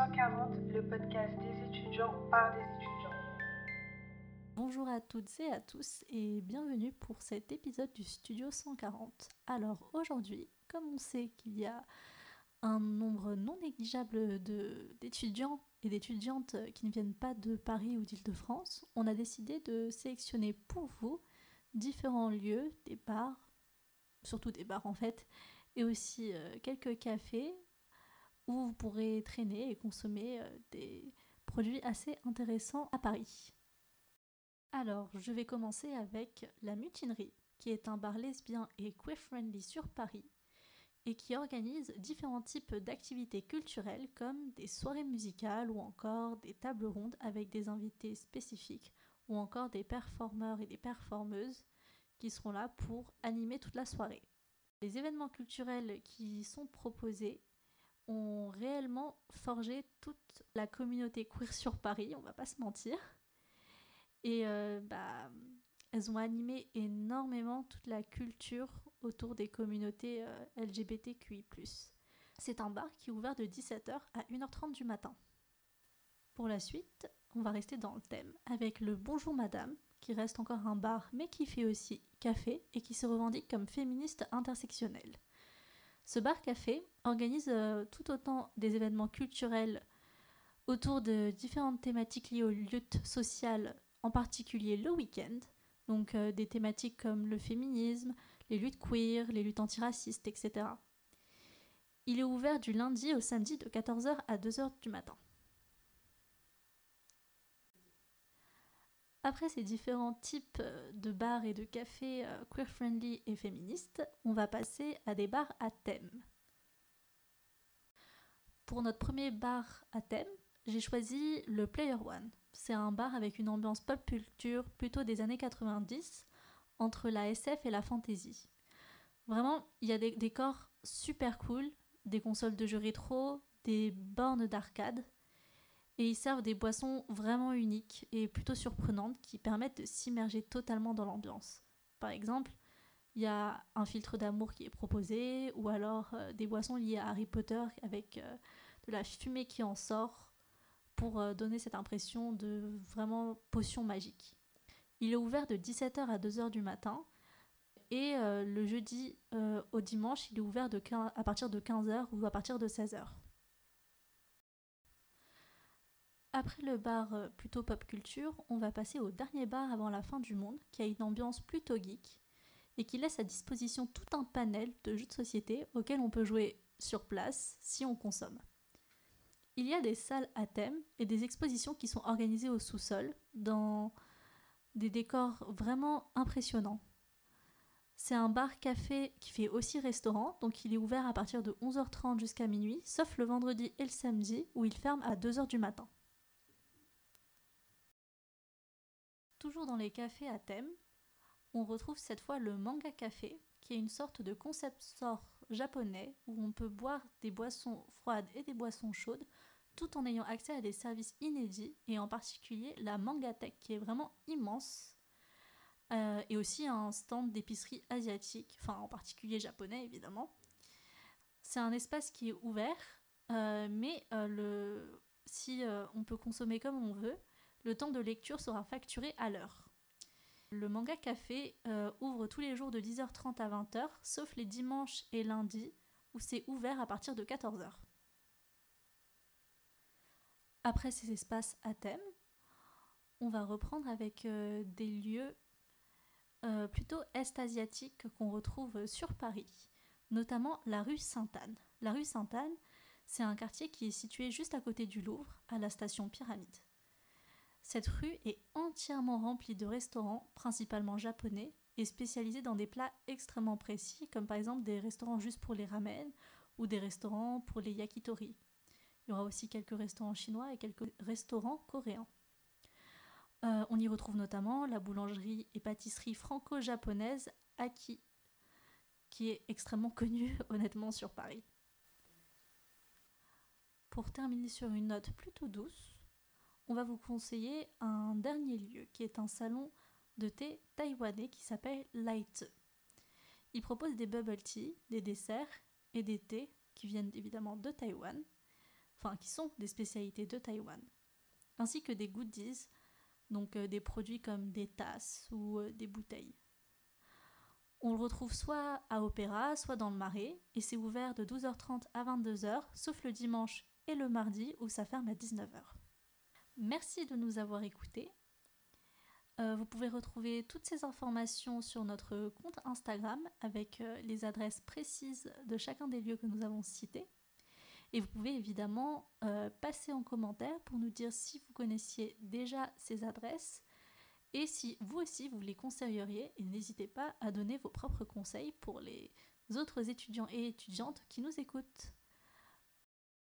140, le podcast des étudiants par des étudiants. Bonjour à toutes et à tous et bienvenue pour cet épisode du Studio 140. Alors aujourd'hui, comme on sait qu'il y a un nombre non négligeable d'étudiants et d'étudiantes qui ne viennent pas de Paris ou d'Île-de-France, on a décidé de sélectionner pour vous différents lieux, des bars, surtout des bars en fait, et aussi euh, quelques cafés vous pourrez traîner et consommer euh, des produits assez intéressants à Paris. Alors, je vais commencer avec La Mutinerie, qui est un bar lesbien et queer-friendly sur Paris, et qui organise différents types d'activités culturelles comme des soirées musicales ou encore des tables rondes avec des invités spécifiques ou encore des performeurs et des performeuses qui seront là pour animer toute la soirée. Les événements culturels qui sont proposés ont réellement forgé toute la communauté queer sur Paris, on va pas se mentir. Et euh, bah, elles ont animé énormément toute la culture autour des communautés euh, LGBTQI. C'est un bar qui est ouvert de 17h à 1h30 du matin. Pour la suite, on va rester dans le thème avec le Bonjour Madame, qui reste encore un bar mais qui fait aussi café et qui se revendique comme féministe intersectionnel. Ce bar-café organise euh, tout autant des événements culturels autour de différentes thématiques liées aux luttes sociales, en particulier le week-end, donc euh, des thématiques comme le féminisme, les luttes queer, les luttes antiracistes, etc. Il est ouvert du lundi au samedi de 14h à 2h du matin. Après ces différents types euh, de bars et de cafés euh, queer-friendly et féministes, on va passer à des bars à thème. Pour notre premier bar à thème, j'ai choisi le Player One. C'est un bar avec une ambiance pop culture plutôt des années 90, entre la SF et la fantasy. Vraiment, il y a des décors super cool, des consoles de jeux rétro, des bornes d'arcade, et ils servent des boissons vraiment uniques et plutôt surprenantes qui permettent de s'immerger totalement dans l'ambiance. Par exemple, il y a un filtre d'amour qui est proposé, ou alors euh, des boissons liées à Harry Potter avec euh, de la fumée qui en sort pour euh, donner cette impression de vraiment potion magique. Il est ouvert de 17h à 2h du matin et le jeudi au dimanche, il est ouvert à partir de 15h ou à partir de 16h. Après le bar euh, plutôt pop culture, on va passer au dernier bar avant la fin du monde, qui a une ambiance plutôt geek et qui laisse à disposition tout un panel de jeux de société auxquels on peut jouer sur place si on consomme. Il y a des salles à thème et des expositions qui sont organisées au sous-sol dans des décors vraiment impressionnants. C'est un bar-café qui fait aussi restaurant, donc il est ouvert à partir de 11h30 jusqu'à minuit, sauf le vendredi et le samedi où il ferme à 2h du matin. Toujours dans les cafés à thème, on retrouve cette fois le manga café, qui est une sorte de concept store japonais où on peut boire des boissons froides et des boissons chaudes tout en ayant accès à des services inédits et en particulier la Mangatech qui est vraiment immense euh, et aussi un stand d'épicerie asiatique, enfin en particulier japonais évidemment. C'est un espace qui est ouvert, euh, mais euh, le... si on peut consommer comme on veut, le temps de lecture sera facturé à l'heure. Le manga café euh, ouvre tous les jours de 10h30 à 20h, sauf les dimanches et lundis, où c'est ouvert à partir de 14h. Après ces espaces à thème, on va reprendre avec euh, des lieux euh, plutôt est-asiatiques qu'on retrouve sur Paris, notamment la rue Sainte-Anne. La rue Sainte-Anne, c'est un quartier qui est situé juste à côté du Louvre, à la station Pyramide. Cette rue est entièrement remplie de restaurants, principalement japonais, et spécialisés dans des plats extrêmement précis, comme par exemple des restaurants juste pour les ramen ou des restaurants pour les yakitori. Il y aura aussi quelques restaurants chinois et quelques restaurants coréens. Euh, on y retrouve notamment la boulangerie et pâtisserie franco-japonaise Aki, qui est extrêmement connue honnêtement sur Paris. Pour terminer sur une note plutôt douce, on va vous conseiller un dernier lieu qui est un salon de thé taïwanais qui s'appelle Light. Il propose des bubble tea, des desserts et des thés qui viennent évidemment de Taïwan, enfin qui sont des spécialités de Taïwan, ainsi que des goodies, donc euh, des produits comme des tasses ou euh, des bouteilles. On le retrouve soit à Opéra, soit dans le Marais, et c'est ouvert de 12h30 à 22h, sauf le dimanche et le mardi où ça ferme à 19h. Merci de nous avoir écoutés. Euh, vous pouvez retrouver toutes ces informations sur notre compte Instagram avec euh, les adresses précises de chacun des lieux que nous avons cités. Et vous pouvez évidemment euh, passer en commentaire pour nous dire si vous connaissiez déjà ces adresses et si vous aussi vous les conseilleriez. Et n'hésitez pas à donner vos propres conseils pour les autres étudiants et étudiantes qui nous écoutent.